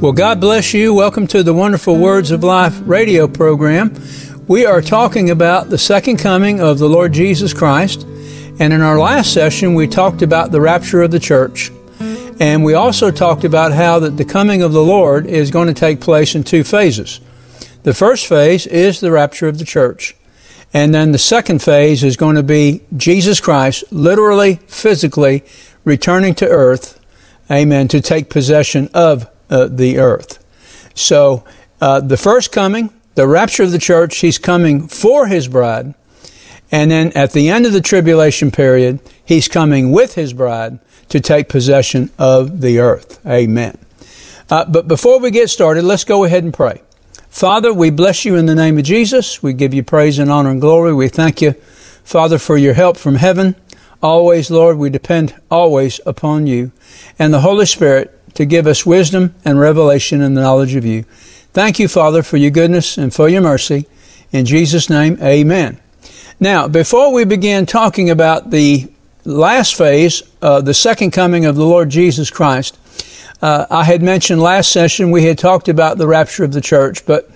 Well, God bless you. Welcome to the Wonderful Words of Life radio program. We are talking about the second coming of the Lord Jesus Christ. And in our last session, we talked about the rapture of the church. And we also talked about how that the coming of the Lord is going to take place in two phases. The first phase is the rapture of the church. And then the second phase is going to be Jesus Christ literally, physically returning to earth, amen, to take possession of uh, the earth. So, uh, the first coming, the rapture of the church, he's coming for his bride. And then at the end of the tribulation period, he's coming with his bride to take possession of the earth. Amen. Uh, but before we get started, let's go ahead and pray. Father, we bless you in the name of Jesus. We give you praise and honor and glory. We thank you, Father, for your help from heaven. Always, Lord, we depend always upon you and the Holy Spirit to give us wisdom and revelation and the knowledge of you. Thank you, Father, for your goodness and for your mercy. In Jesus' name, amen. Now, before we begin talking about the last phase, uh, the second coming of the Lord Jesus Christ, uh, I had mentioned last session we had talked about the rapture of the church, but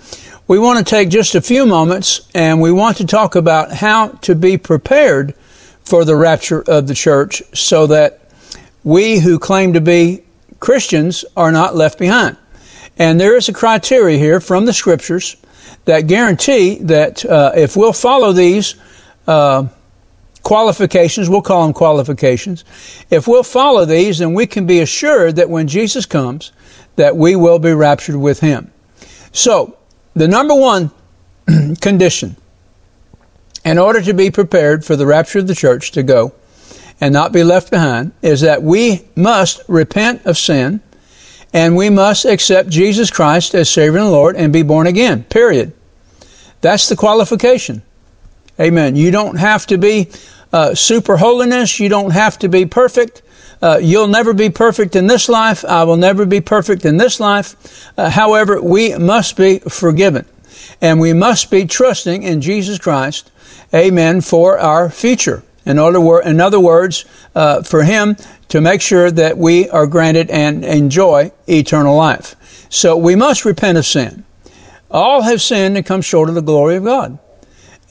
we want to take just a few moments and we want to talk about how to be prepared for the rapture of the church so that we who claim to be Christians are not left behind. And there is a criteria here from the scriptures that guarantee that uh, if we'll follow these uh, qualifications, we'll call them qualifications, if we'll follow these, then we can be assured that when Jesus comes, that we will be raptured with him. So, the number one condition in order to be prepared for the rapture of the church to go and not be left behind is that we must repent of sin and we must accept Jesus Christ as Savior and Lord and be born again. Period. That's the qualification. Amen. You don't have to be uh, super holiness. You don't have to be perfect. Uh, you'll never be perfect in this life. I will never be perfect in this life. Uh, however, we must be forgiven. And we must be trusting in Jesus Christ, amen, for our future. In other, wor- in other words, uh, for Him to make sure that we are granted and enjoy eternal life. So we must repent of sin. All have sinned and come short of the glory of God.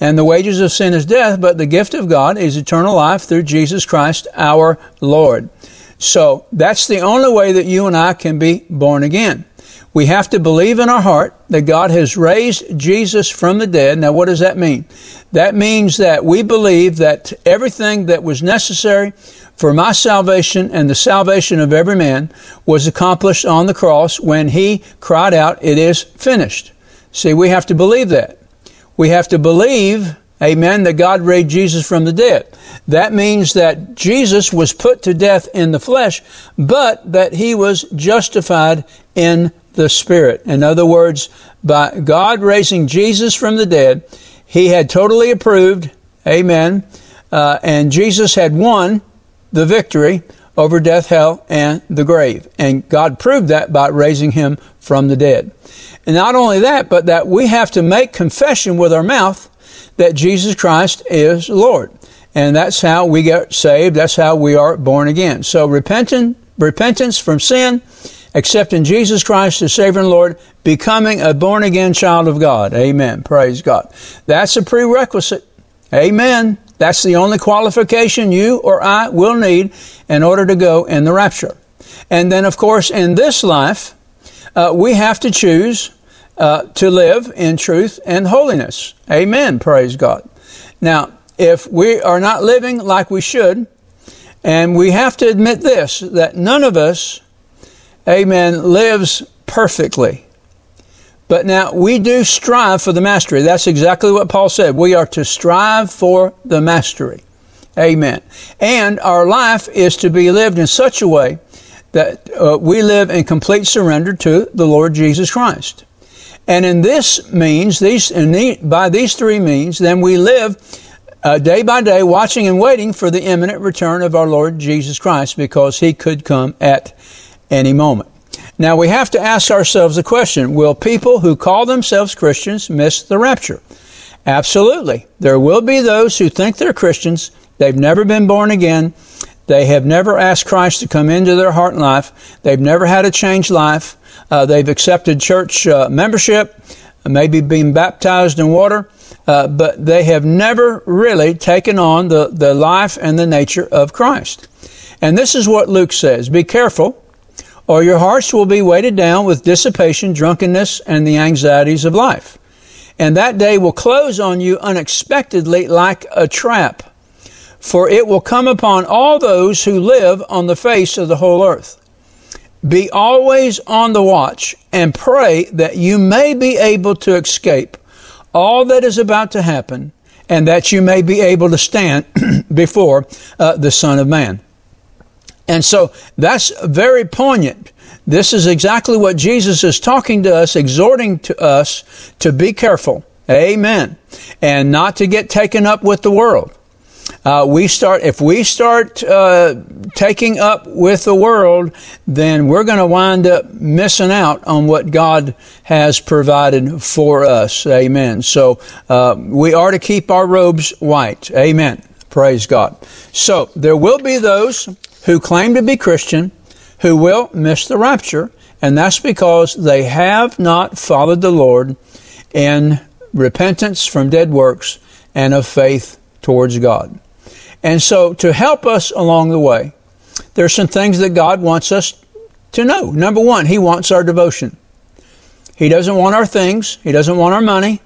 And the wages of sin is death, but the gift of God is eternal life through Jesus Christ our Lord. So that's the only way that you and I can be born again. We have to believe in our heart that God has raised Jesus from the dead. Now, what does that mean? That means that we believe that everything that was necessary for my salvation and the salvation of every man was accomplished on the cross when he cried out, It is finished. See, we have to believe that. We have to believe, amen, that God raised Jesus from the dead. That means that Jesus was put to death in the flesh, but that he was justified in the Spirit. In other words, by God raising Jesus from the dead, He had totally approved, amen, uh, and Jesus had won the victory over death, hell, and the grave. And God proved that by raising Him from the dead. And not only that, but that we have to make confession with our mouth that Jesus Christ is Lord. And that's how we get saved. That's how we are born again. So repentance, repentance from sin accepting Jesus Christ as Savior and Lord, becoming a born again child of God. Amen. Praise God. That's a prerequisite. Amen. That's the only qualification you or I will need in order to go in the rapture. And then, of course, in this life, uh, we have to choose uh, to live in truth and holiness. Amen. Praise God. Now, if we are not living like we should, and we have to admit this, that none of us amen, lives perfectly. But now we do strive for the mastery. That's exactly what Paul said. We are to strive for the mastery. Amen. And our life is to be lived in such a way that uh, we live in complete surrender to the Lord Jesus Christ. And in this means, these, the, by these three means, then we live uh, day by day watching and waiting for the imminent return of our Lord Jesus Christ because he could come at any moment. Now we have to ask ourselves the question, will people who call themselves Christians miss the rapture? Absolutely. There will be those who think they're Christians, they've never been born again, they have never asked Christ to come into their heart and life, they've never had a changed life, Uh, they've accepted church uh, membership, maybe been baptized in water, uh, but they have never really taken on the, the life and the nature of Christ. And this is what Luke says Be careful, or your hearts will be weighted down with dissipation, drunkenness, and the anxieties of life. And that day will close on you unexpectedly like a trap for it will come upon all those who live on the face of the whole earth. Be always on the watch and pray that you may be able to escape all that is about to happen and that you may be able to stand before uh, the Son of Man. And so that's very poignant. This is exactly what Jesus is talking to us, exhorting to us to be careful. Amen. And not to get taken up with the world uh, we start if we start uh, taking up with the world, then we're going to wind up missing out on what God has provided for us. Amen. So uh, we are to keep our robes white. Amen. Praise God. So there will be those who claim to be Christian who will miss the rapture, and that's because they have not followed the Lord in repentance from dead works and of faith towards God. And so, to help us along the way, there are some things that God wants us to know. Number one, He wants our devotion. He doesn't want our things, He doesn't want our money,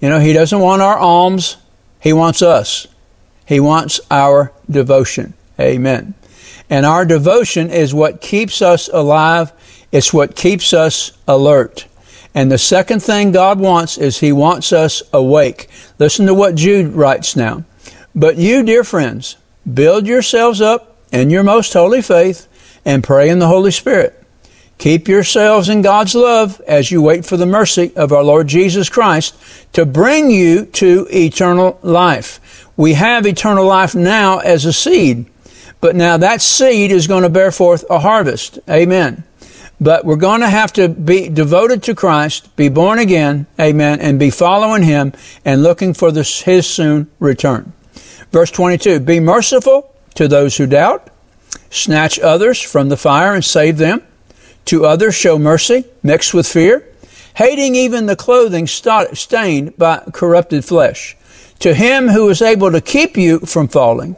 you know, He doesn't want our alms. He wants us. He wants our devotion. Amen. And our devotion is what keeps us alive, it's what keeps us alert. And the second thing God wants is He wants us awake. Listen to what Jude writes now. But you, dear friends, build yourselves up in your most holy faith and pray in the Holy Spirit. Keep yourselves in God's love as you wait for the mercy of our Lord Jesus Christ to bring you to eternal life. We have eternal life now as a seed, but now that seed is going to bear forth a harvest. Amen. But we're going to have to be devoted to Christ, be born again, amen, and be following Him and looking for this, His soon return. Verse 22 Be merciful to those who doubt, snatch others from the fire and save them. To others show mercy, mixed with fear, hating even the clothing stained by corrupted flesh. To him who is able to keep you from falling,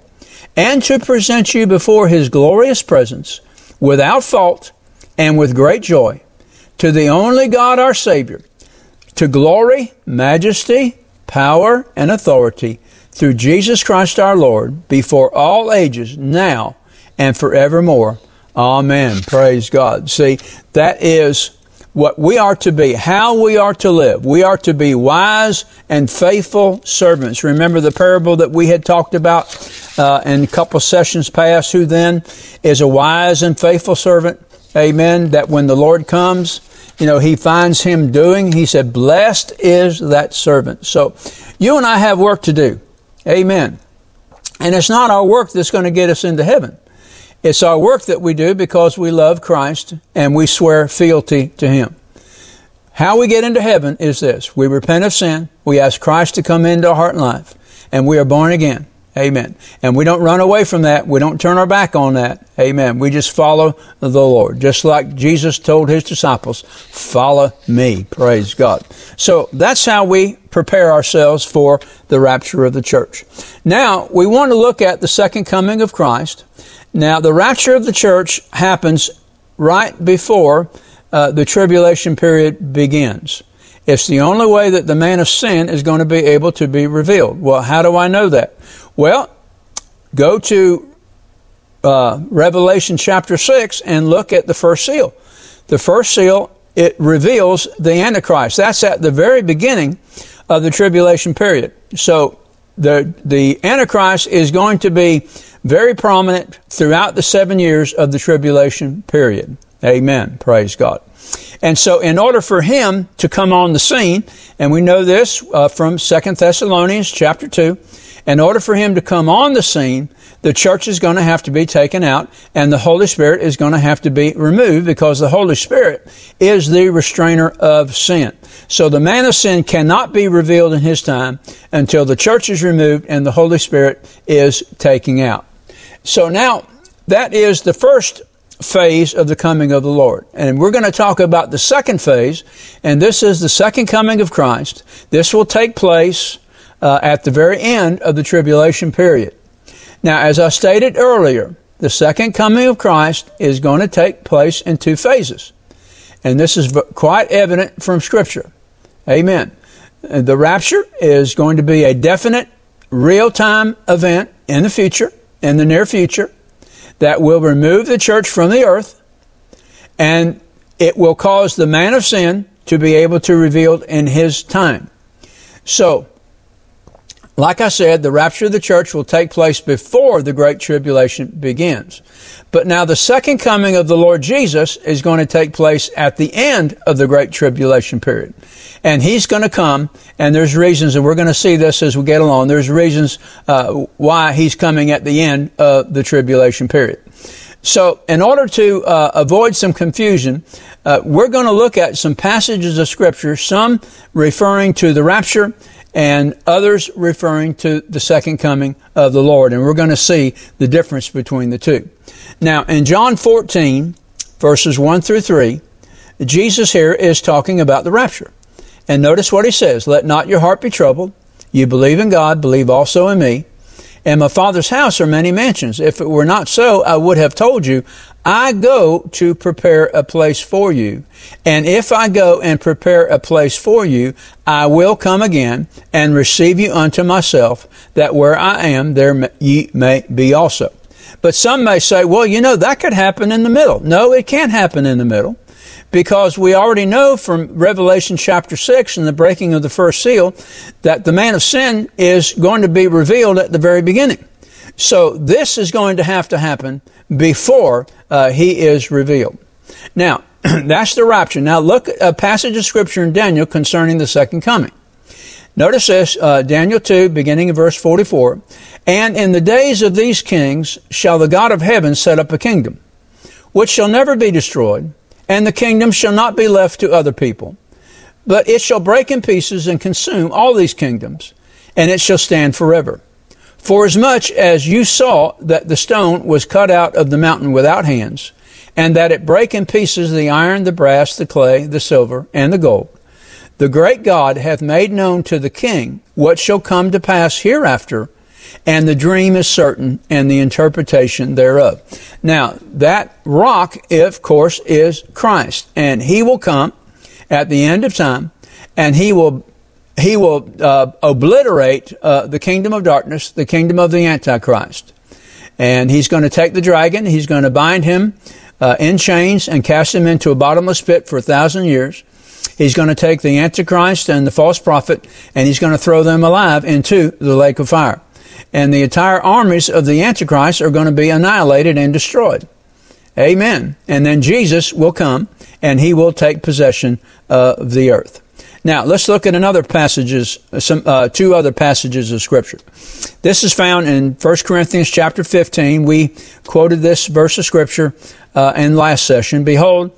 and to present you before his glorious presence, without fault and with great joy, to the only God our Savior, to glory, majesty, power, and authority through Jesus Christ our Lord, before all ages, now and forevermore. Amen. Praise God. See, that is what we are to be, how we are to live. We are to be wise and faithful servants. Remember the parable that we had talked about uh, in a couple sessions past? Who then is a wise and faithful servant? Amen. That when the Lord comes, you know, he finds him doing, he said, blessed is that servant. So you and I have work to do. Amen. And it's not our work that's going to get us into heaven. It's our work that we do because we love Christ and we swear fealty to Him. How we get into heaven is this. We repent of sin. We ask Christ to come into our heart and life. And we are born again. Amen. And we don't run away from that. We don't turn our back on that. Amen. We just follow the Lord. Just like Jesus told his disciples, follow me. Praise God. So that's how we prepare ourselves for the rapture of the church. Now, we want to look at the second coming of Christ. Now, the rapture of the church happens right before uh, the tribulation period begins. It's the only way that the man of sin is going to be able to be revealed. Well, how do I know that? Well, go to uh, Revelation chapter 6 and look at the first seal. The first seal, it reveals the Antichrist. That's at the very beginning of the tribulation period. So the, the Antichrist is going to be very prominent throughout the seven years of the tribulation period. Amen. Praise God. And so, in order for him to come on the scene, and we know this uh, from Second Thessalonians chapter 2, in order for him to come on the scene, the church is going to have to be taken out and the Holy Spirit is going to have to be removed because the Holy Spirit is the restrainer of sin. So the man of sin cannot be revealed in his time until the church is removed and the Holy Spirit is taken out. So now that is the first phase of the coming of the Lord. And we're going to talk about the second phase, and this is the second coming of Christ. This will take place uh, at the very end of the tribulation period. Now, as I stated earlier, the second coming of Christ is going to take place in two phases. And this is quite evident from Scripture. Amen. The rapture is going to be a definite, real time event in the future, in the near future, that will remove the church from the earth and it will cause the man of sin to be able to revealed in his time. So, like I said, the rapture of the church will take place before the Great Tribulation begins. But now the second coming of the Lord Jesus is going to take place at the end of the Great Tribulation period. And He's going to come, and there's reasons, and we're going to see this as we get along, there's reasons uh, why He's coming at the end of the tribulation period. So, in order to uh, avoid some confusion, uh, we're going to look at some passages of Scripture, some referring to the rapture and others referring to the second coming of the Lord. And we're going to see the difference between the two. Now, in John 14, verses 1 through 3, Jesus here is talking about the rapture. And notice what he says Let not your heart be troubled. You believe in God, believe also in me. In my Father's house are many mansions. If it were not so, I would have told you, I go to prepare a place for you. And if I go and prepare a place for you, I will come again and receive you unto myself, that where I am, there ye may be also. But some may say, well, you know, that could happen in the middle. No, it can't happen in the middle because we already know from Revelation chapter 6 and the breaking of the first seal that the man of sin is going to be revealed at the very beginning. So this is going to have to happen before uh, he is revealed. Now, that's the rapture. Now look at a passage of scripture in Daniel concerning the second coming. Notice this, uh, Daniel 2, beginning in verse 44. And in the days of these kings shall the God of heaven set up a kingdom, which shall never be destroyed, and the kingdom shall not be left to other people. But it shall break in pieces and consume all these kingdoms, and it shall stand forever. Forasmuch as you saw that the stone was cut out of the mountain without hands, and that it brake in pieces the iron, the brass, the clay, the silver, and the gold, the great God hath made known to the king what shall come to pass hereafter, and the dream is certain and the interpretation thereof. Now, that rock, of course, is Christ, and he will come at the end of time, and he will he will uh, obliterate uh, the kingdom of darkness, the kingdom of the Antichrist. And he's going to take the dragon, he's going to bind him uh, in chains and cast him into a bottomless pit for a thousand years. He's going to take the Antichrist and the false prophet, and he's going to throw them alive into the lake of fire and the entire armies of the Antichrist are going to be annihilated and destroyed. Amen. And then Jesus will come and he will take possession of the earth. Now, let's look at another passages, some, uh, two other passages of scripture. This is found in 1 Corinthians chapter 15. We quoted this verse of scripture, uh, in last session. Behold,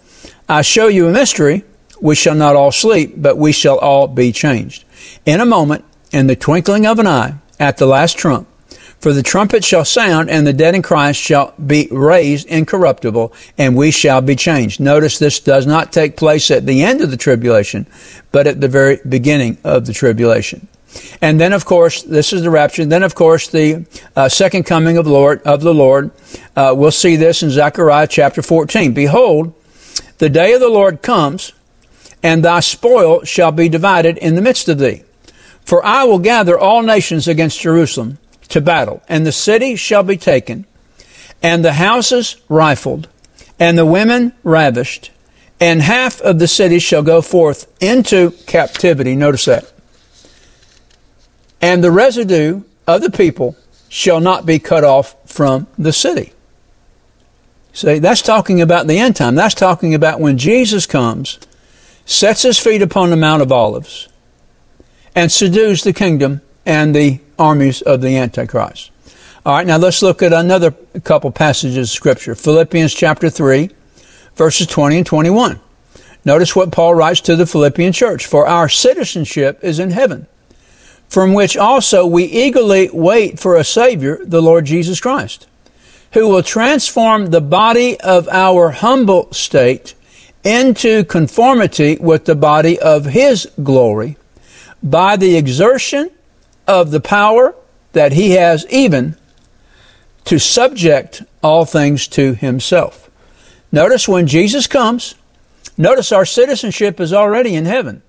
I show you a mystery. We shall not all sleep, but we shall all be changed. In a moment, in the twinkling of an eye, at the last trump. For the trumpet shall sound, and the dead in Christ shall be raised incorruptible, and we shall be changed. Notice this does not take place at the end of the tribulation, but at the very beginning of the tribulation. And then, of course, this is the rapture. Then, of course, the uh, second coming of Lord of the Lord. Uh, we'll see this in Zechariah chapter 14. Behold, the day of the Lord comes, and thy spoil shall be divided in the midst of thee. For I will gather all nations against Jerusalem to battle, and the city shall be taken, and the houses rifled, and the women ravished, and half of the city shall go forth into captivity. Notice that. And the residue of the people shall not be cut off from the city. See, that's talking about the end time. That's talking about when Jesus comes, sets his feet upon the Mount of Olives, and subdues the kingdom and the armies of the Antichrist. All right, now let's look at another couple passages of Scripture. Philippians chapter 3, verses 20 and 21. Notice what Paul writes to the Philippian church. For our citizenship is in heaven, from which also we eagerly wait for a Savior, the Lord Jesus Christ, who will transform the body of our humble state into conformity with the body of his glory by the exertion of the power that he has even to subject all things to himself. Notice when Jesus comes, notice our citizenship is already in heaven.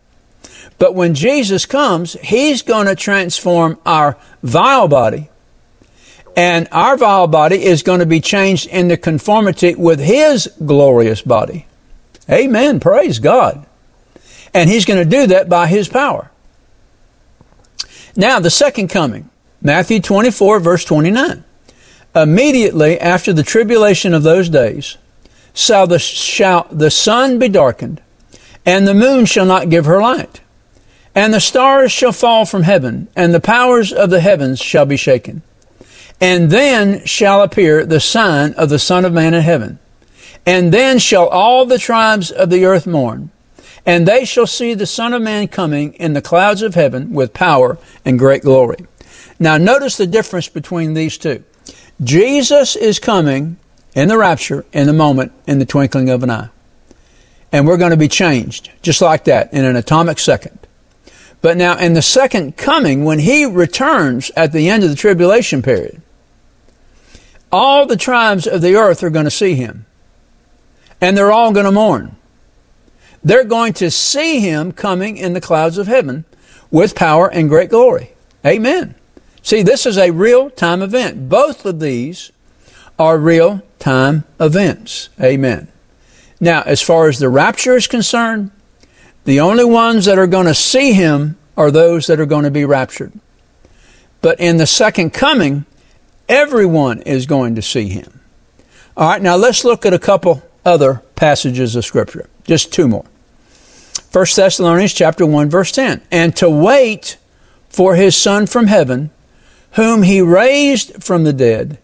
But when Jesus comes, he's going to transform our vile body and our vile body is going to be changed into conformity with his glorious body. Amen. Praise God. And he's going to do that by his power. Now, the second coming, Matthew 24, verse 29. Immediately after the tribulation of those days, shall the, shall the sun be darkened, and the moon shall not give her light, and the stars shall fall from heaven, and the powers of the heavens shall be shaken. And then shall appear the sign of the Son of Man in heaven. And then shall all the tribes of the earth mourn. And they shall see the Son of Man coming in the clouds of heaven with power and great glory. Now notice the difference between these two. Jesus is coming in the rapture in the moment, in the twinkling of an eye. And we're going to be changed, just like that, in an atomic second. But now, in the second coming, when he returns at the end of the tribulation period, all the tribes of the earth are going to see him. And they're all going to mourn. They're going to see him coming in the clouds of heaven with power and great glory. Amen. See, this is a real time event. Both of these are real time events. Amen. Now, as far as the rapture is concerned, the only ones that are going to see him are those that are going to be raptured. But in the second coming, Everyone is going to see him. All right, now let's look at a couple other passages of scripture. Just two more. 1 Thessalonians chapter 1 verse 10. And to wait for his son from heaven, whom he raised from the dead,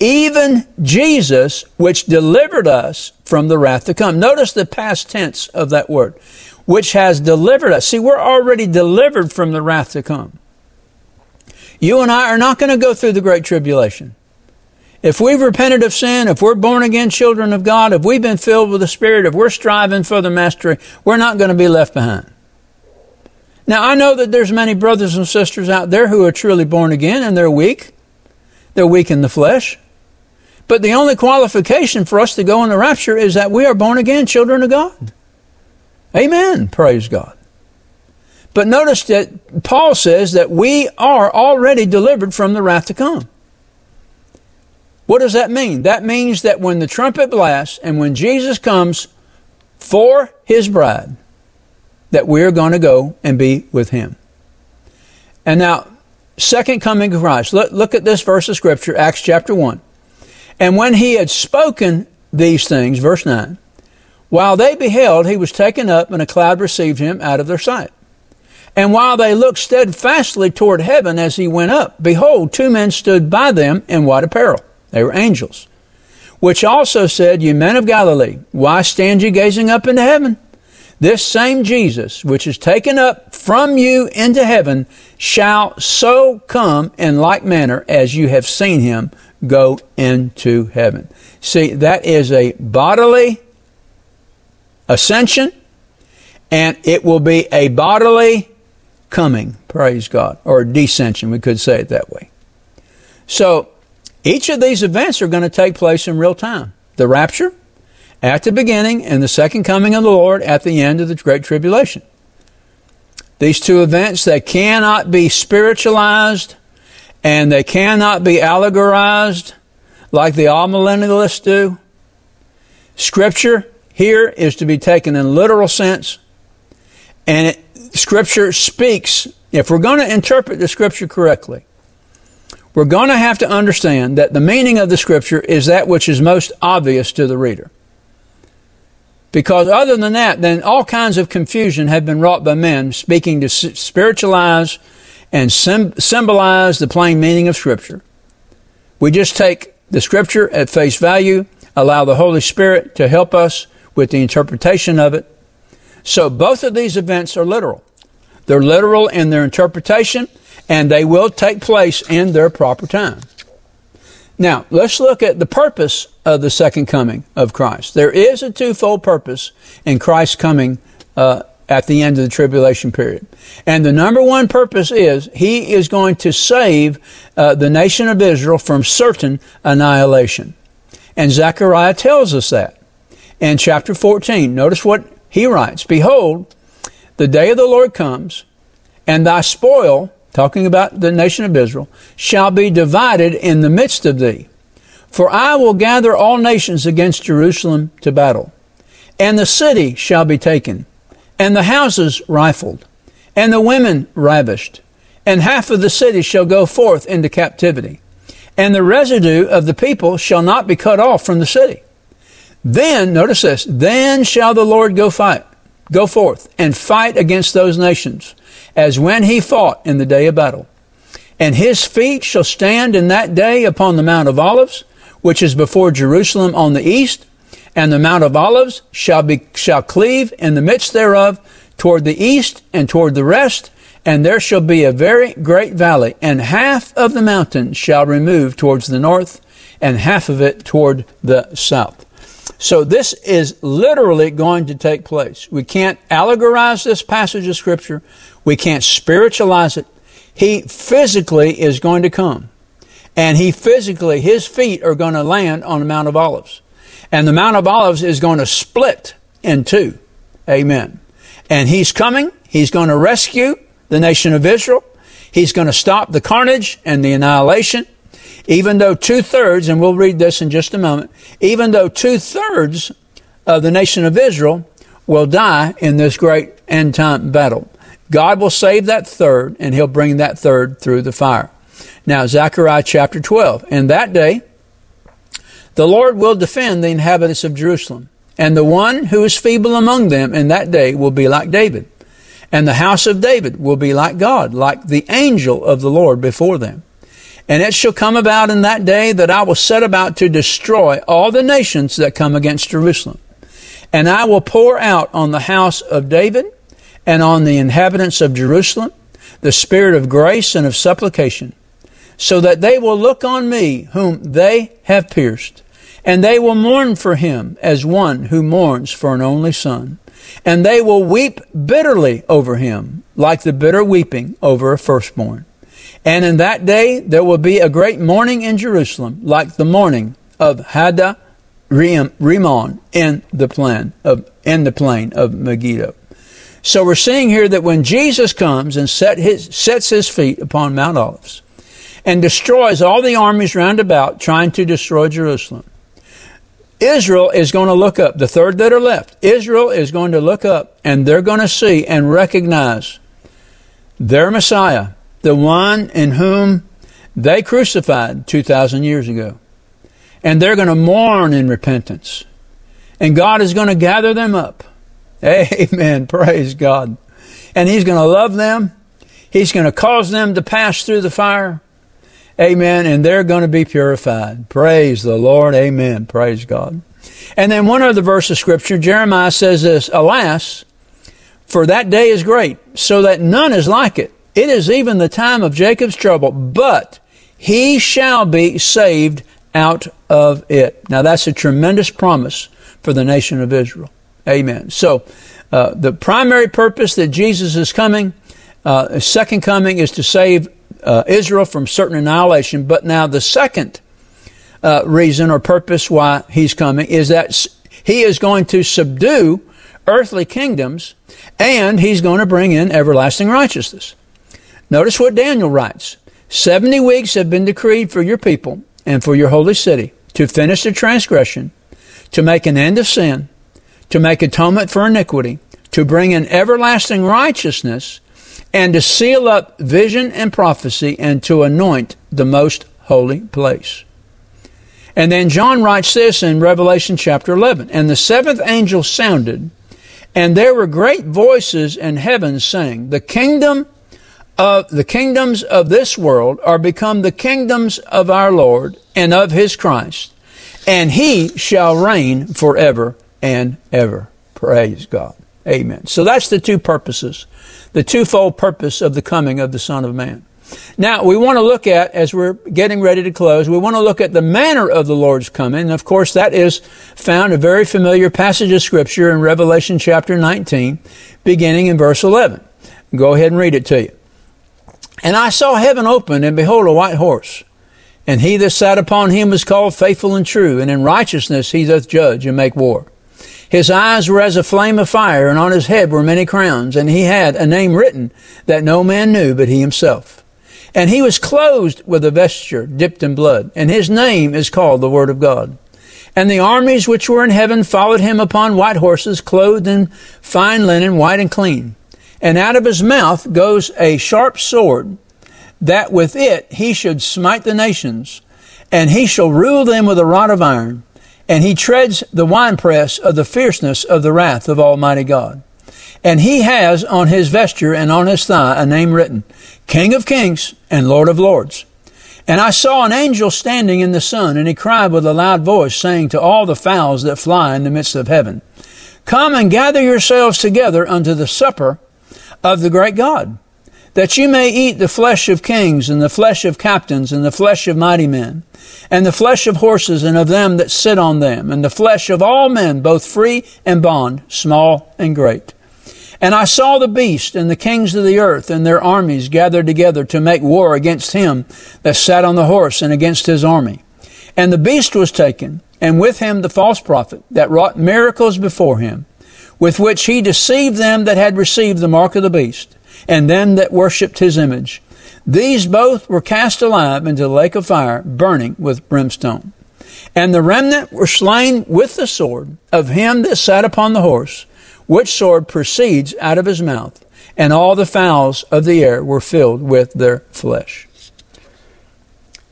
even Jesus, which delivered us from the wrath to come. Notice the past tense of that word, which has delivered us. See, we're already delivered from the wrath to come. You and I are not going to go through the Great Tribulation. If we've repented of sin, if we're born again children of God, if we've been filled with the Spirit, if we're striving for the mastery, we're not going to be left behind. Now, I know that there's many brothers and sisters out there who are truly born again and they're weak. They're weak in the flesh. But the only qualification for us to go in the rapture is that we are born again children of God. Amen. Praise God. But notice that Paul says that we are already delivered from the wrath to come. What does that mean? That means that when the trumpet blasts and when Jesus comes for his bride, that we're going to go and be with him. And now, second coming of Christ. Look, look at this verse of scripture, Acts chapter 1. And when he had spoken these things, verse 9, while they beheld, he was taken up, and a cloud received him out of their sight. And while they looked steadfastly toward heaven as he went up, behold, two men stood by them in white apparel. They were angels. Which also said, You men of Galilee, why stand you gazing up into heaven? This same Jesus, which is taken up from you into heaven, shall so come in like manner as you have seen him go into heaven. See, that is a bodily ascension, and it will be a bodily coming, praise God, or descension, we could say it that way. So, each of these events are going to take place in real time. The rapture at the beginning and the second coming of the Lord at the end of the Great Tribulation. These two events, they cannot be spiritualized and they cannot be allegorized like the amillennialists do. Scripture here is to be taken in literal sense and it, Scripture speaks, if we're going to interpret the Scripture correctly, we're going to have to understand that the meaning of the Scripture is that which is most obvious to the reader. Because other than that, then all kinds of confusion have been wrought by men speaking to spiritualize and symbolize the plain meaning of Scripture. We just take the Scripture at face value, allow the Holy Spirit to help us with the interpretation of it, so both of these events are literal. They're literal in their interpretation, and they will take place in their proper time. Now, let's look at the purpose of the second coming of Christ. There is a twofold purpose in Christ's coming uh, at the end of the tribulation period. And the number one purpose is he is going to save uh, the nation of Israel from certain annihilation. And Zechariah tells us that in chapter 14. Notice what he writes Behold, the day of the Lord comes, and thy spoil talking about the nation of Israel, shall be divided in the midst of thee. For I will gather all nations against Jerusalem to battle. And the city shall be taken, and the houses rifled, and the women ravished, and half of the city shall go forth into captivity, and the residue of the people shall not be cut off from the city. Then, notice this, then shall the Lord go fight, go forth, and fight against those nations as when he fought in the day of battle. And his feet shall stand in that day upon the Mount of Olives, which is before Jerusalem on the east, and the Mount of Olives shall be, shall cleave in the midst thereof toward the east and toward the rest, and there shall be a very great valley, and half of the mountain shall remove towards the north, and half of it toward the south. So this is literally going to take place. We can't allegorize this passage of scripture. We can't spiritualize it. He physically is going to come. And he physically, his feet are going to land on the Mount of Olives. And the Mount of Olives is going to split in two. Amen. And he's coming. He's going to rescue the nation of Israel. He's going to stop the carnage and the annihilation. Even though two thirds, and we'll read this in just a moment, even though two thirds of the nation of Israel will die in this great end time battle. God will save that third, and he'll bring that third through the fire. Now, Zechariah chapter 12. In that day, the Lord will defend the inhabitants of Jerusalem, and the one who is feeble among them in that day will be like David, and the house of David will be like God, like the angel of the Lord before them. And it shall come about in that day that I will set about to destroy all the nations that come against Jerusalem. And I will pour out on the house of David and on the inhabitants of Jerusalem the spirit of grace and of supplication, so that they will look on me whom they have pierced, and they will mourn for him as one who mourns for an only son. And they will weep bitterly over him, like the bitter weeping over a firstborn. And in that day there will be a great mourning in Jerusalem, like the mourning of Hadad Rimmon in the plain of in the plain of Megiddo. So we're seeing here that when Jesus comes and set his, sets his feet upon Mount Olives and destroys all the armies round about trying to destroy Jerusalem, Israel is going to look up, the third that are left, Israel is going to look up and they're going to see and recognize their Messiah, the one in whom they crucified 2,000 years ago. And they're going to mourn in repentance. And God is going to gather them up Amen. Praise God. And He's going to love them. He's going to cause them to pass through the fire. Amen. And they're going to be purified. Praise the Lord. Amen. Praise God. And then one other verse of scripture, Jeremiah says this, Alas, for that day is great, so that none is like it. It is even the time of Jacob's trouble, but he shall be saved out of it. Now that's a tremendous promise for the nation of Israel. Amen. So, uh, the primary purpose that Jesus is coming, uh, second coming, is to save uh, Israel from certain annihilation. But now the second uh, reason or purpose why he's coming is that he is going to subdue earthly kingdoms and he's going to bring in everlasting righteousness. Notice what Daniel writes. 70 weeks have been decreed for your people and for your holy city to finish the transgression, to make an end of sin, to make atonement for iniquity, to bring in everlasting righteousness, and to seal up vision and prophecy, and to anoint the most holy place. And then John writes this in Revelation chapter 11. And the seventh angel sounded, and there were great voices in heaven saying, The kingdom of the kingdoms of this world are become the kingdoms of our Lord and of his Christ, and he shall reign forever and ever. Praise God. Amen. So that's the two purposes, the twofold purpose of the coming of the Son of Man. Now, we want to look at, as we're getting ready to close, we want to look at the manner of the Lord's coming. And of course, that is found a very familiar passage of Scripture in Revelation chapter 19, beginning in verse 11. Go ahead and read it to you. And I saw heaven open, and behold, a white horse. And he that sat upon him was called faithful and true, and in righteousness he doth judge and make war. His eyes were as a flame of fire, and on his head were many crowns, and he had a name written that no man knew but he himself. And he was clothed with a vesture dipped in blood, and his name is called the Word of God. And the armies which were in heaven followed him upon white horses, clothed in fine linen, white and clean. And out of his mouth goes a sharp sword, that with it he should smite the nations, and he shall rule them with a rod of iron and he treads the winepress of the fierceness of the wrath of Almighty God. And he has on his vesture and on his thigh a name written, King of Kings and Lord of Lords. And I saw an angel standing in the sun, and he cried with a loud voice, saying to all the fowls that fly in the midst of heaven, Come and gather yourselves together unto the supper of the great God, that you may eat the flesh of kings, and the flesh of captains, and the flesh of mighty men, and the flesh of horses and of them that sit on them, and the flesh of all men, both free and bond, small and great. And I saw the beast and the kings of the earth and their armies gathered together to make war against him that sat on the horse and against his army. And the beast was taken, and with him the false prophet that wrought miracles before him, with which he deceived them that had received the mark of the beast, and them that worshipped his image. These both were cast alive into the lake of fire, burning with brimstone. And the remnant were slain with the sword of him that sat upon the horse, which sword proceeds out of his mouth, and all the fowls of the air were filled with their flesh.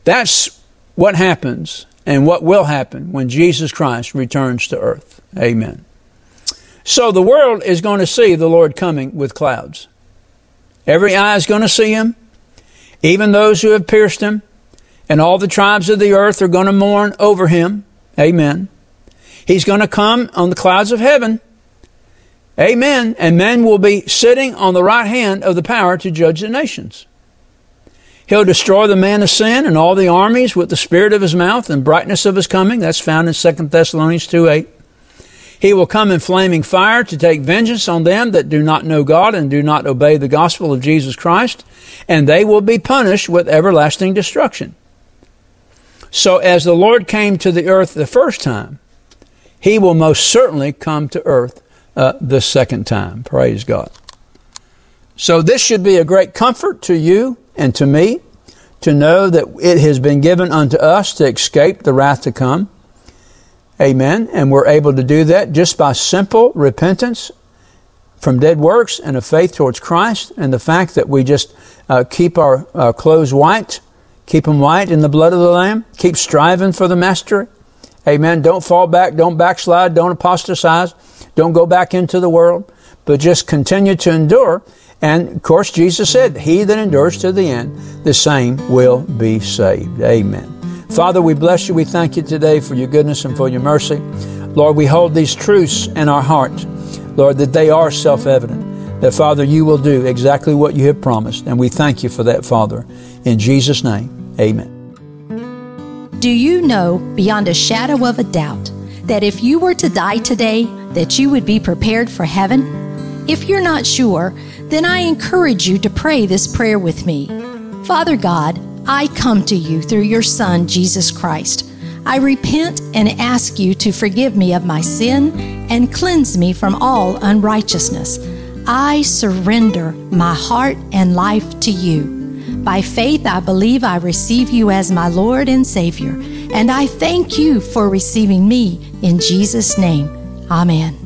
That's what happens and what will happen when Jesus Christ returns to earth. Amen. So the world is going to see the Lord coming with clouds. Every eye is going to see him even those who have pierced him, and all the tribes of the earth are going to mourn over him. Amen. He's going to come on the clouds of heaven. Amen. And men will be sitting on the right hand of the power to judge the nations. He'll destroy the man of sin and all the armies with the spirit of his mouth and brightness of his coming. That's found in 2 Thessalonians 2 8. He will come in flaming fire to take vengeance on them that do not know God and do not obey the gospel of Jesus Christ, and they will be punished with everlasting destruction. So, as the Lord came to the earth the first time, he will most certainly come to earth uh, the second time. Praise God. So, this should be a great comfort to you and to me to know that it has been given unto us to escape the wrath to come. Amen. And we're able to do that just by simple repentance from dead works and a faith towards Christ and the fact that we just uh, keep our uh, clothes white, keep them white in the blood of the Lamb, keep striving for the mastery. Amen. Don't fall back, don't backslide, don't apostatize, don't go back into the world, but just continue to endure. And of course, Jesus said, He that endures to the end, the same will be saved. Amen. Father, we bless you. We thank you today for your goodness and for your mercy. Lord, we hold these truths in our heart, Lord, that they are self evident. That, Father, you will do exactly what you have promised. And we thank you for that, Father. In Jesus' name, amen. Do you know beyond a shadow of a doubt that if you were to die today, that you would be prepared for heaven? If you're not sure, then I encourage you to pray this prayer with me. Father God, I come to you through your Son, Jesus Christ. I repent and ask you to forgive me of my sin and cleanse me from all unrighteousness. I surrender my heart and life to you. By faith, I believe I receive you as my Lord and Savior, and I thank you for receiving me in Jesus' name. Amen.